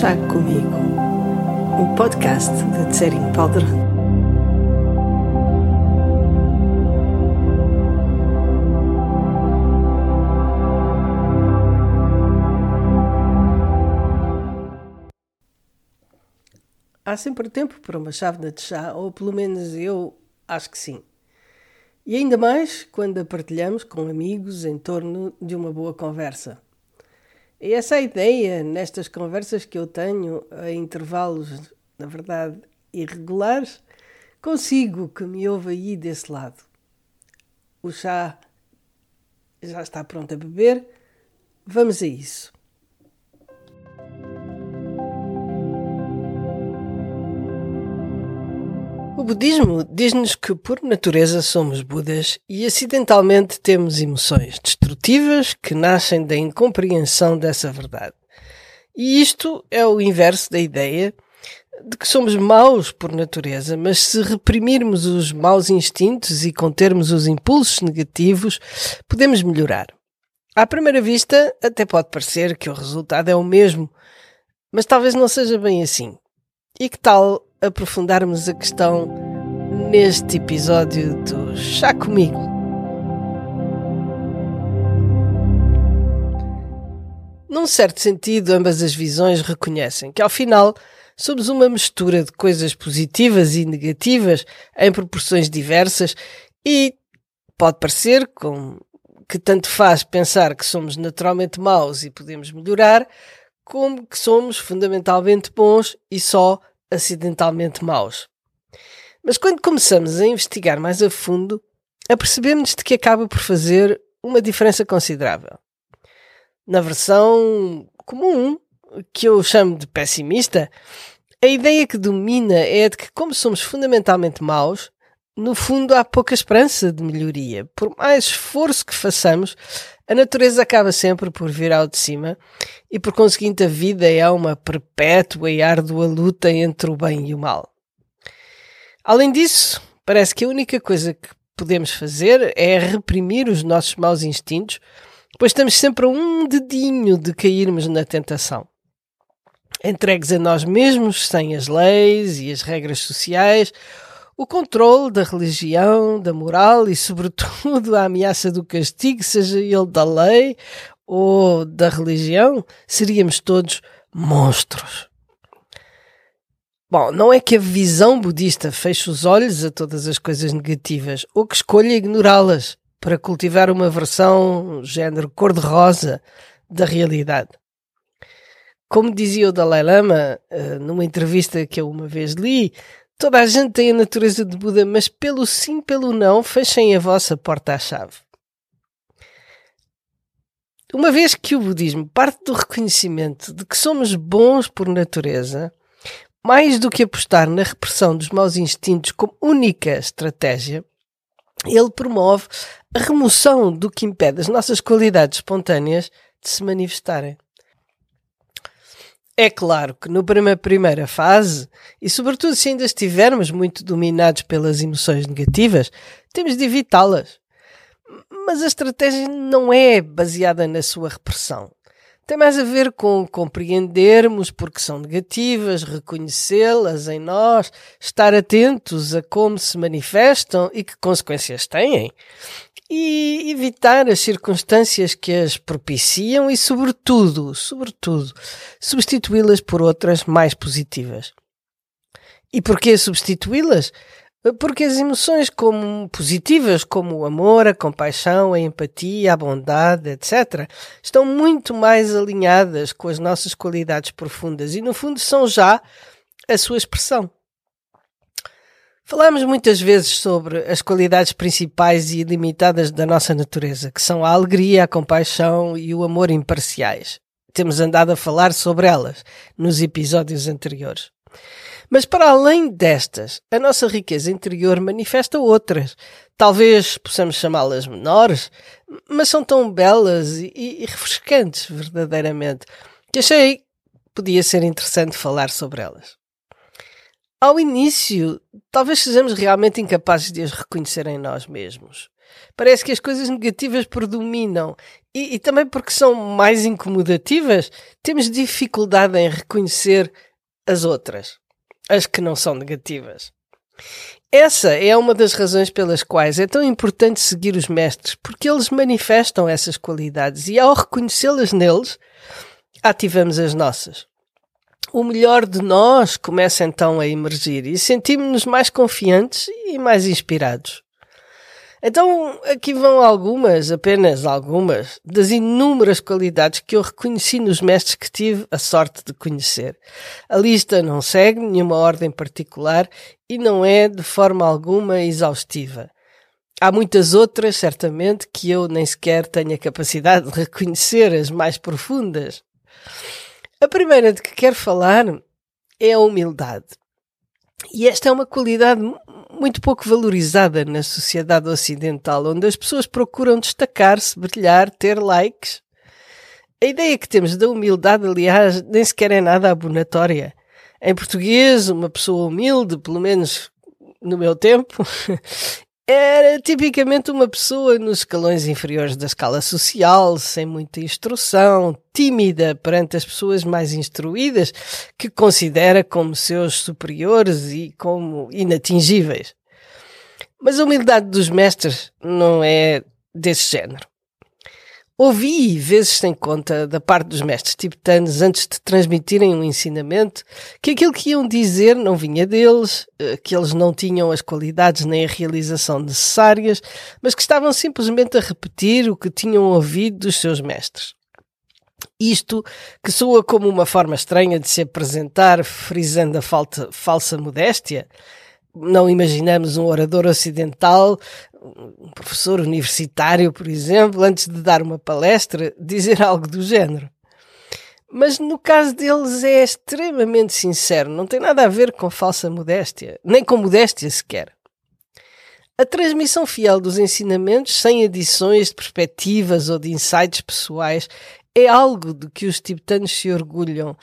Chá Comigo, um podcast de Tsering Powder. Há sempre tempo para uma chávena de chá, ou pelo menos eu acho que sim. E ainda mais quando a partilhamos com amigos em torno de uma boa conversa. E essa ideia nestas conversas que eu tenho a intervalos, na verdade, irregulares, consigo que me ouve aí desse lado. O chá já está pronto a beber. Vamos a isso. O budismo diz-nos que, por natureza, somos Budas e acidentalmente temos emoções destrutivas que nascem da incompreensão dessa verdade. E isto é o inverso da ideia de que somos maus por natureza, mas se reprimirmos os maus instintos e contermos os impulsos negativos, podemos melhorar. À primeira vista, até pode parecer que o resultado é o mesmo, mas talvez não seja bem assim. E que tal aprofundarmos a questão neste episódio do Chá Comigo. Num certo sentido, ambas as visões reconhecem que, ao final, somos uma mistura de coisas positivas e negativas em proporções diversas e pode parecer com que tanto faz pensar que somos naturalmente maus e podemos melhorar, como que somos fundamentalmente bons e só acidentalmente maus. Mas quando começamos a investigar mais a fundo, apercebemos de que acaba por fazer uma diferença considerável. Na versão comum, que eu chamo de pessimista, a ideia que domina é a de que, como somos fundamentalmente maus, no fundo há pouca esperança de melhoria. Por mais esforço que façamos, a natureza acaba sempre por vir ao de cima e, por conseguinte, a vida é uma perpétua e árdua luta entre o bem e o mal. Além disso, parece que a única coisa que podemos fazer é reprimir os nossos maus instintos, pois estamos sempre a um dedinho de cairmos na tentação entregues a nós mesmos, sem as leis e as regras sociais, o controle da religião, da moral e, sobretudo, a ameaça do castigo, seja ele da lei ou da religião, seríamos todos monstros. Bom, não é que a visão budista feche os olhos a todas as coisas negativas ou que escolha ignorá-las para cultivar uma versão género cor-de-rosa da realidade. Como dizia o Dalai Lama eh, numa entrevista que eu uma vez li, Toda a gente tem a natureza de Buda, mas pelo sim, pelo não, fechem a vossa porta à chave. Uma vez que o budismo parte do reconhecimento de que somos bons por natureza, mais do que apostar na repressão dos maus instintos como única estratégia, ele promove a remoção do que impede as nossas qualidades espontâneas de se manifestarem. É claro que numa primeira fase, e sobretudo se ainda estivermos muito dominados pelas emoções negativas, temos de evitá-las. Mas a estratégia não é baseada na sua repressão. Tem mais a ver com compreendermos porque são negativas, reconhecê-las em nós, estar atentos a como se manifestam e que consequências têm, e evitar as circunstâncias que as propiciam e, sobretudo, sobretudo, substituí-las por outras mais positivas. E porquê substituí-las? Porque as emoções como positivas, como o amor, a compaixão, a empatia, a bondade, etc., estão muito mais alinhadas com as nossas qualidades profundas e, no fundo, são já a sua expressão. Falamos muitas vezes sobre as qualidades principais e ilimitadas da nossa natureza, que são a alegria, a compaixão e o amor imparciais. Temos andado a falar sobre elas nos episódios anteriores. Mas para além destas, a nossa riqueza interior manifesta outras. Talvez possamos chamá-las menores, mas são tão belas e, e refrescantes, verdadeiramente, que achei podia ser interessante falar sobre elas. Ao início, talvez sejamos realmente incapazes de as reconhecer em nós mesmos. Parece que as coisas negativas predominam e, e também porque são mais incomodativas, temos dificuldade em reconhecer as outras, as que não são negativas. Essa é uma das razões pelas quais é tão importante seguir os mestres, porque eles manifestam essas qualidades e ao reconhecê-las neles, ativamos as nossas. O melhor de nós começa então a emergir e sentimos-nos mais confiantes e mais inspirados. Então, aqui vão algumas, apenas algumas, das inúmeras qualidades que eu reconheci nos mestres que tive a sorte de conhecer. A lista não segue nenhuma ordem particular e não é de forma alguma exaustiva. Há muitas outras, certamente, que eu nem sequer tenho a capacidade de reconhecer, as mais profundas. A primeira de que quero falar é a humildade. E esta é uma qualidade muito pouco valorizada na sociedade ocidental, onde as pessoas procuram destacar-se, brilhar, ter likes. A ideia que temos da humildade, aliás, nem sequer é nada abonatória. Em português, uma pessoa humilde, pelo menos no meu tempo, era tipicamente uma pessoa nos escalões inferiores da escala social, sem muita instrução, tímida perante as pessoas mais instruídas, que considera como seus superiores e como inatingíveis. Mas a humildade dos mestres não é desse género. Ouvi vezes sem conta da parte dos mestres tibetanos antes de transmitirem um ensinamento que aquilo que iam dizer não vinha deles, eh, que eles não tinham as qualidades nem a realização necessárias, mas que estavam simplesmente a repetir o que tinham ouvido dos seus mestres. Isto que soa como uma forma estranha de se apresentar, frisando a falta, falsa modéstia, não imaginamos um orador ocidental, um professor universitário, por exemplo, antes de dar uma palestra, dizer algo do género. Mas no caso deles é extremamente sincero, não tem nada a ver com falsa modéstia, nem com modéstia sequer. A transmissão fiel dos ensinamentos, sem adições de perspectivas ou de insights pessoais, é algo de que os tibetanos se orgulham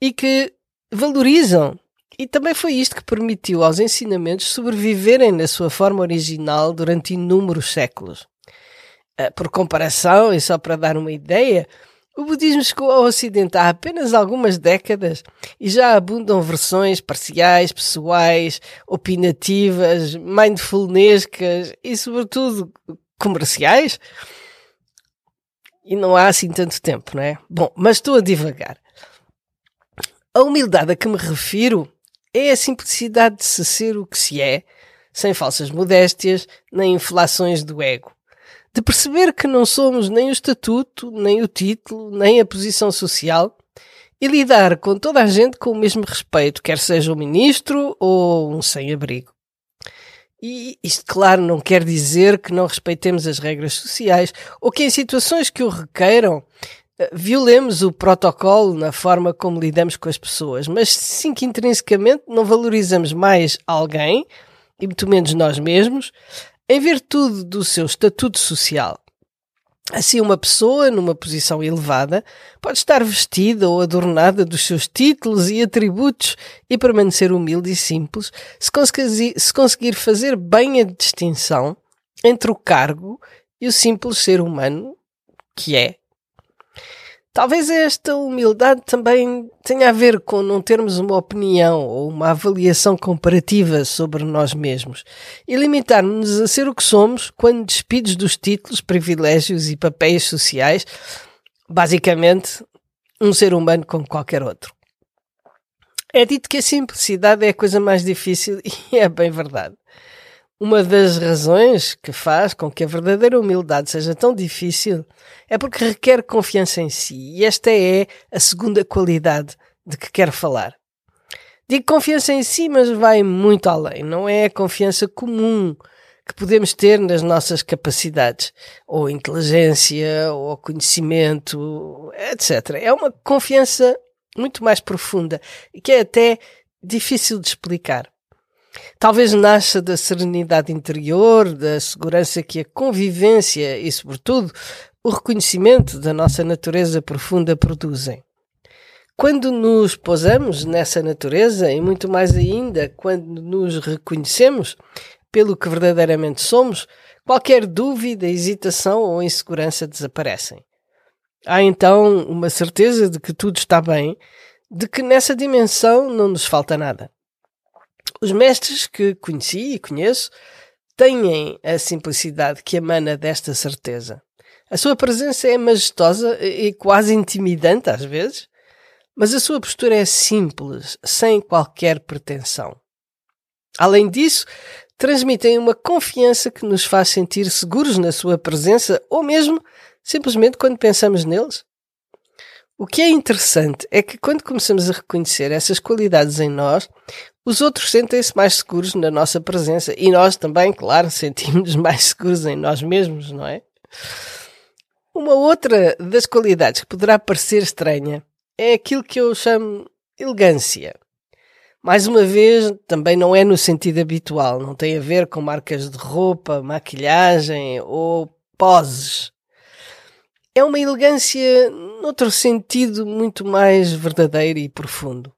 e que valorizam e também foi isto que permitiu aos ensinamentos sobreviverem na sua forma original durante inúmeros séculos. Ah, por comparação, e só para dar uma ideia, o budismo chegou ao Ocidente há apenas algumas décadas e já abundam versões parciais, pessoais, opinativas, mindfulnescas e, sobretudo, comerciais. E não há assim tanto tempo, não é? Bom, mas estou a divagar. A humildade a que me refiro é a simplicidade de se ser o que se é, sem falsas modéstias nem inflações do ego. De perceber que não somos nem o estatuto, nem o título, nem a posição social e lidar com toda a gente com o mesmo respeito, quer seja um ministro ou um sem-abrigo. E isto, claro, não quer dizer que não respeitemos as regras sociais ou que em situações que o requeiram violemos o protocolo na forma como lidamos com as pessoas, mas sim que intrinsecamente não valorizamos mais alguém, e muito menos nós mesmos, em virtude do seu estatuto social. Assim, uma pessoa numa posição elevada pode estar vestida ou adornada dos seus títulos e atributos e permanecer humilde e simples se conseguir, se conseguir fazer bem a distinção entre o cargo e o simples ser humano que é Talvez esta humildade também tenha a ver com não termos uma opinião ou uma avaliação comparativa sobre nós mesmos e limitar-nos a ser o que somos quando despidos dos títulos, privilégios e papéis sociais, basicamente um ser humano como qualquer outro. É dito que a simplicidade é a coisa mais difícil e é bem verdade. Uma das razões que faz com que a verdadeira humildade seja tão difícil é porque requer confiança em si, e esta é a segunda qualidade de que quero falar. Digo confiança em si, mas vai muito além. Não é a confiança comum que podemos ter nas nossas capacidades, ou inteligência, ou conhecimento, etc. É uma confiança muito mais profunda que é até difícil de explicar. Talvez nasça da serenidade interior, da segurança que a convivência e, sobretudo, o reconhecimento da nossa natureza profunda produzem. Quando nos posamos nessa natureza, e muito mais ainda quando nos reconhecemos pelo que verdadeiramente somos, qualquer dúvida, hesitação ou insegurança desaparecem. Há então uma certeza de que tudo está bem, de que nessa dimensão não nos falta nada. Os mestres que conheci e conheço têm a simplicidade que emana desta certeza. A sua presença é majestosa e quase intimidante às vezes, mas a sua postura é simples, sem qualquer pretensão. Além disso, transmitem uma confiança que nos faz sentir seguros na sua presença ou mesmo simplesmente quando pensamos neles. O que é interessante é que quando começamos a reconhecer essas qualidades em nós, os outros sentem-se mais seguros na nossa presença e nós também, claro, sentimos mais seguros em nós mesmos, não é? Uma outra das qualidades que poderá parecer estranha é aquilo que eu chamo elegância. Mais uma vez, também não é no sentido habitual, não tem a ver com marcas de roupa, maquilhagem ou poses. É uma elegância noutro sentido muito mais verdadeiro e profundo.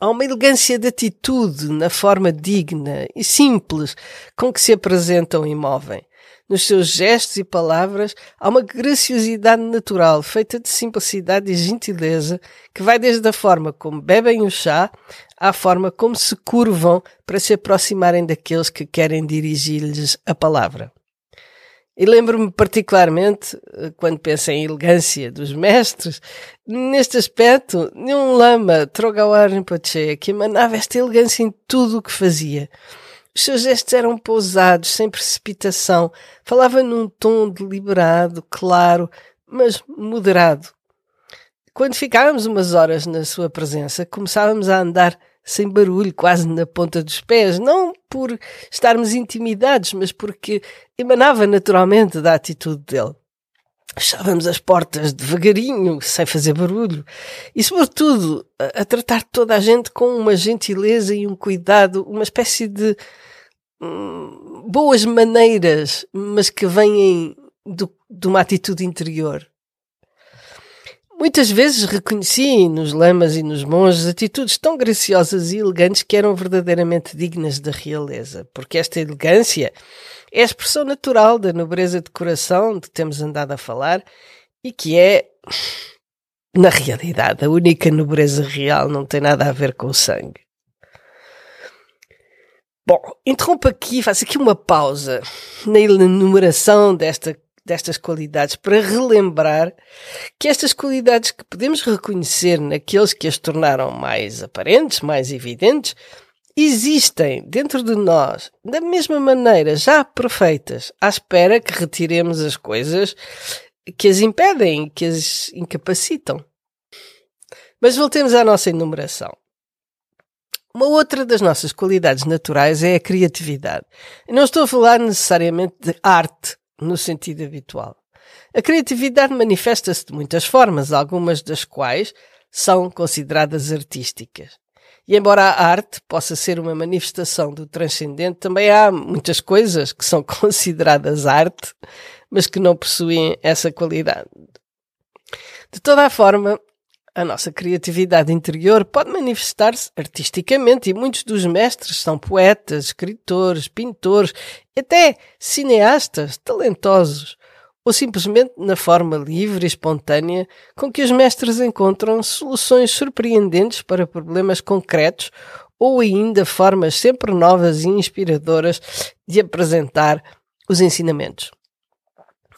Há uma elegância de atitude na forma digna e simples com que se apresentam e movem. Nos seus gestos e palavras há uma graciosidade natural, feita de simplicidade e gentileza, que vai desde a forma como bebem o chá à forma como se curvam para se aproximarem daqueles que querem dirigir-lhes a palavra. E lembro-me particularmente, eh, quando penso em elegância dos mestres, neste aspecto, de um lama, Trogawar Rinpoche, que emanava esta elegância em tudo o que fazia. Os seus gestos eram pousados, sem precipitação, falava num tom deliberado, claro, mas moderado. Quando ficávamos umas horas na sua presença, começávamos a andar sem barulho, quase na ponta dos pés, não por estarmos intimidados, mas porque emanava naturalmente da atitude dele. Fechávamos as portas devagarinho, sem fazer barulho, e sobretudo a, tratar toda a gente com uma gentileza e um cuidado, uma espécie de hum, boas maneiras, mas que vêm do, de uma atitude interior. Muitas vezes reconheci nos lamas e nos monges atitudes tão graciosas e elegantes que eram verdadeiramente dignas da realeza, porque esta elegância é a expressão natural da nobreza de coração de que temos andado a falar e que é, na realidade, a única nobreza real, não tem nada a ver com o sangue. Bom, interrompo aqui, faço aqui uma pausa na enumeração desta destas qualidades para relembrar que estas qualidades que podemos reconhecer naqueles que as tornaram mais aparentes, mais evidentes, existem dentro de nós da mesma maneira, já perfeitas, à espera que retiremos as coisas que as impedem, que as incapacitam. Mas voltemos à nossa enumeração. Uma outra das nossas qualidades naturais é a criatividade. Não estou a falar necessariamente de arte, no sentido habitual. A criatividade manifesta-se de muitas formas, algumas das quais são consideradas artísticas. E embora a arte possa ser uma manifestação do transcendente, também há muitas coisas que são consideradas arte, mas que não possuem essa qualidade. De toda a forma, a nossa criatividade interior pode manifestar-se artisticamente e muitos dos mestres são poetas, escritores, pintores, até cineastas talentosos, ou simplesmente na forma livre e espontânea com que os mestres encontram soluções surpreendentes para problemas concretos ou ainda formas sempre novas e inspiradoras de apresentar os ensinamentos.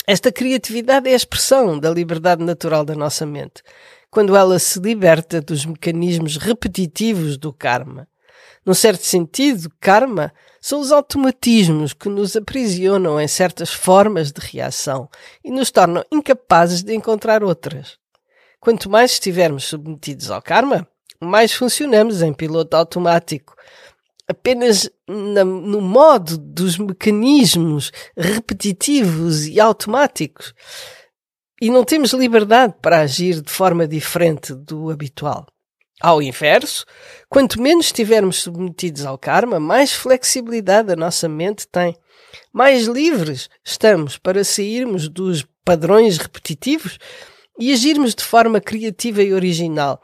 Esta criatividade é a expressão da liberdade natural da nossa mente quando ela se liberta dos mecanismos repetitivos do karma. Num certo sentido, karma são os automatismos que nos aprisionam em certas formas de reação e nos tornam incapazes de encontrar outras. Quanto mais estivermos submetidos ao karma, mais funcionamos em piloto automático, apenas na, no modo dos mecanismos repetitivos e automáticos e não temos liberdade para agir de forma diferente do habitual. Ao inverso, quanto menos estivermos submetidos ao karma, mais flexibilidade a nossa mente tem. Mais livres estamos para sairmos dos padrões repetitivos e agirmos de forma criativa e original,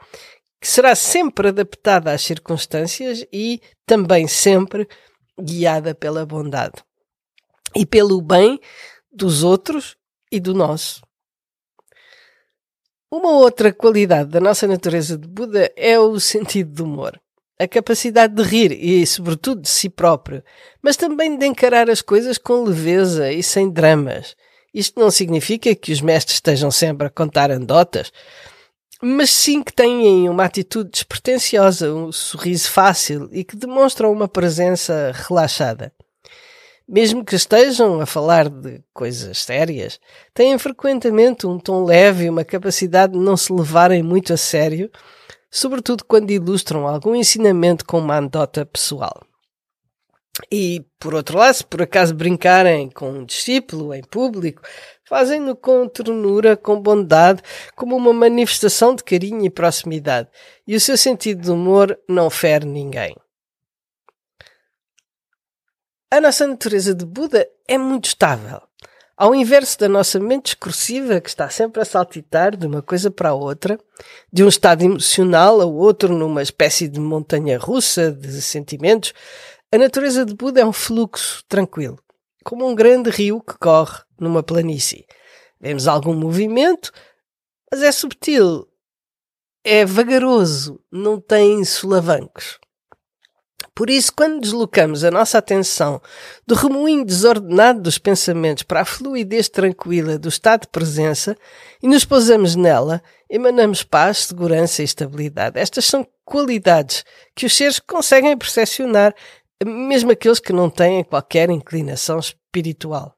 que será sempre adaptada às circunstâncias e também sempre guiada pela bondade. e pelo bem dos outros e do nosso. Uma outra qualidade da nossa natureza de Buda é o sentido do humor. A capacidade de rir e, sobretudo, de si próprio, mas também de encarar as coisas com leveza e sem dramas. Isto não significa que os mestres estejam sempre a contar andotas, mas sim que têm uma atitude despretensiosa, um sorriso fácil e que demonstram uma presença relaxada mesmo que estejam a falar de coisas sérias, têm frequentemente um tom leve e uma capacidade de não se levarem muito a sério, sobretudo quando ilustram algum ensinamento com uma anedota pessoal. E, por outro lado, se por acaso brincarem com um discípulo em público, fazem-no com ternura, com bondade, como uma manifestação de carinho e proximidade, e o seu sentido de humor não fere ninguém. A nossa natureza de Buda é muito estável. Ao inverso da nossa mente discursiva, que está sempre a saltitar de uma coisa para a outra, de um estado emocional ao outro numa espécie de montanha russa de sentimentos, a natureza de Buda é um fluxo tranquilo, como um grande rio que corre numa planície. Vemos algum movimento, mas é subtil, é vagaroso, não tem solavancos. Por isso, quando deslocamos a nossa atenção do remoinho desordenado dos pensamentos para a fluidez tranquila do estado de presença e nos pousamos nela, emanamos paz, segurança e estabilidade. Estas são qualidades que os seres conseguem percepcionar, mesmo aqueles que não têm qualquer inclinação espiritual.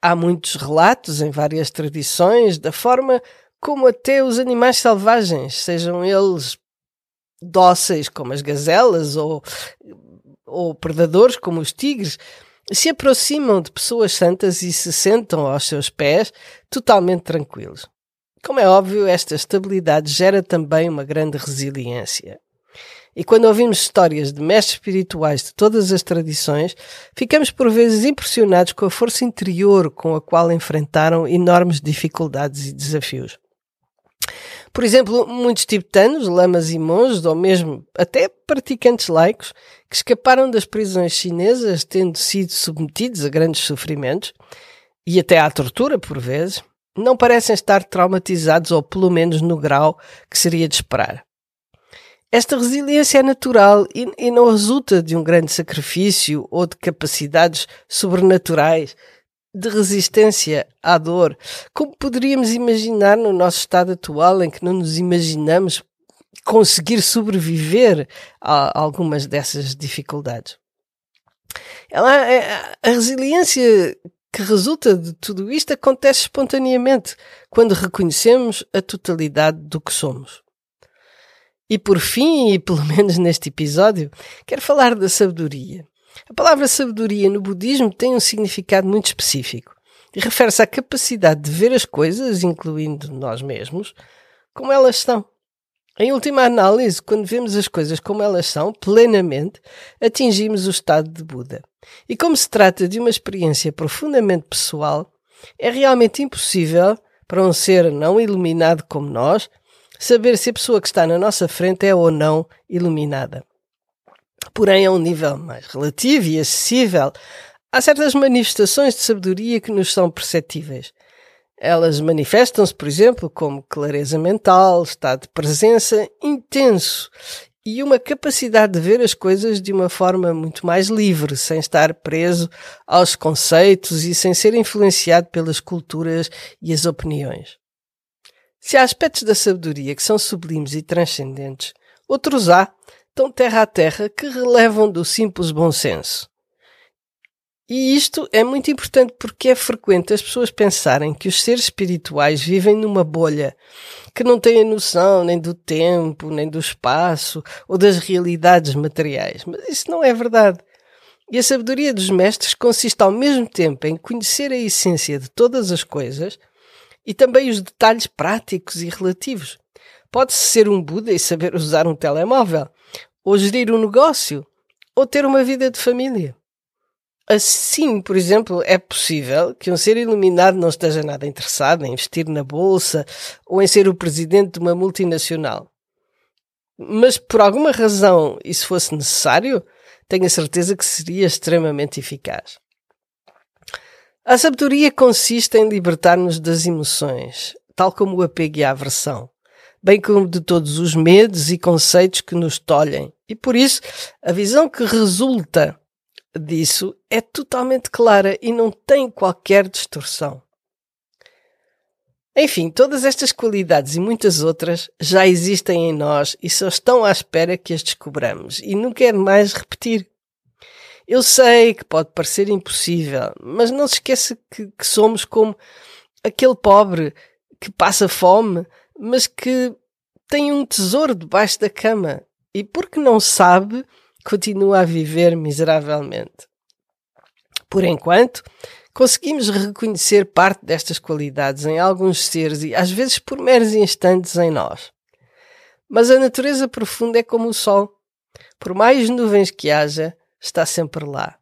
Há muitos relatos em várias tradições da forma como até os animais selvagens, sejam eles dóceis como as gazelas ou, ou predadores como os tigres se aproximam de pessoas santas e se sentam aos seus pés totalmente tranquilos. Como é óbvio, esta estabilidade gera também uma grande resiliência. E quando ouvimos histórias de mestres espirituais de todas as tradições, ficamos por vezes impressionados com a força interior com a qual enfrentaram enormes dificuldades e desafios. Por exemplo, muitos tibetanos, lamas e monges, ou mesmo até praticantes laicos, que escaparam das prisões chinesas tendo sido submetidos a grandes sofrimentos e até à tortura por vezes, não parecem estar traumatizados ou pelo menos no grau que seria de esperar. Esta resiliência é natural e, e não resulta de um grande sacrifício ou de capacidades sobrenaturais de resistência à dor, como poderíamos imaginar no nosso estado atual em que não nos imaginamos conseguir sobreviver a algumas dessas dificuldades. Ela, é, a resiliência que resulta de tudo isto acontece espontaneamente quando reconhecemos a totalidade do que somos. E por fim, e pelo menos neste episódio, quero falar da sabedoria. A palavra sabedoria no budismo tem um significado muito específico refere-se à capacidade de ver as coisas, incluindo nós mesmos, como elas são. Em última análise, quando vemos as coisas como elas são, plenamente, atingimos o estado de Buda. E como se trata de uma experiência profundamente pessoal, é realmente impossível para um ser não iluminado como nós saber se a pessoa que está na nossa frente é ou não iluminada porém a um nível mais relativo e acessível, há certas manifestações de sabedoria que nos são perceptíveis. Elas manifestam-se, por exemplo, como clareza mental, estado de presença intenso e uma capacidade de ver as coisas de uma forma muito mais livre, sem estar preso aos conceitos e sem ser influenciado pelas culturas e as opiniões. Se há aspectos da sabedoria que são sublimes e transcendentes, outros há tão terra a terra que relevam do simples bom senso. E isto é muito importante porque é frequente as pessoas pensarem que os seres espirituais vivem numa bolha, que não têm noção nem do tempo, nem do espaço ou das realidades materiais. Mas isso não é verdade. E a sabedoria dos mestres consiste ao mesmo tempo em conhecer a essência de todas as coisas e também os detalhes práticos e relativos. Pode-se ser um Buda e saber usar um telemóvel, ou gerir um negócio, ou ter uma vida de família. Assim, por exemplo, é possível que um ser iluminado não esteja nada interessado em investir na bolsa ou em ser o presidente de uma multinacional. Mas por alguma razão isso fosse necessário, tenho a certeza que seria extremamente eficaz. A sabedoria consiste em libertar-nos das emoções, tal como o apego e a aversão, bem como de todos os medos e conceitos que nos tolhem. E por isso, a visão que resulta disso é totalmente clara e não tem qualquer distorção. Enfim, todas estas qualidades e muitas outras já existem em nós e só estão à espera que as descobramos. E não quero mais repetir. Eu sei que pode parecer impossível, mas não se esqueça que, que somos como aquele pobre que passa fome, mas que tem um tesouro debaixo da cama e porque não sabe, continua a viver miseravelmente. Por enquanto, conseguimos reconhecer parte destas qualidades em alguns seres e às vezes por meros instantes em nós. Mas a natureza profunda é como o sol. Por mais nuvens que haja, está sempre lá.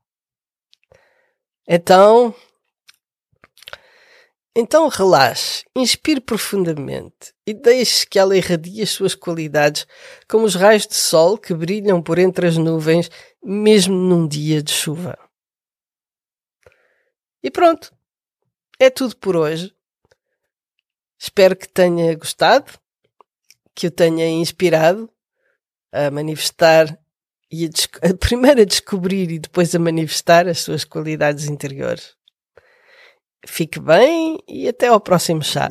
Então, então relaxe, inspire profundamente e deixe que ela irradie as suas qualidades como os raios de sol que brilham por entre as nuvens, mesmo num dia de chuva. E pronto, é tudo por hoje. Espero que tenha gostado, que o tenha inspirado a manifestar e a, a, primeiro a descobrir e depois a manifestar as suas qualidades interiores. Fique bem e até ao próximo chá.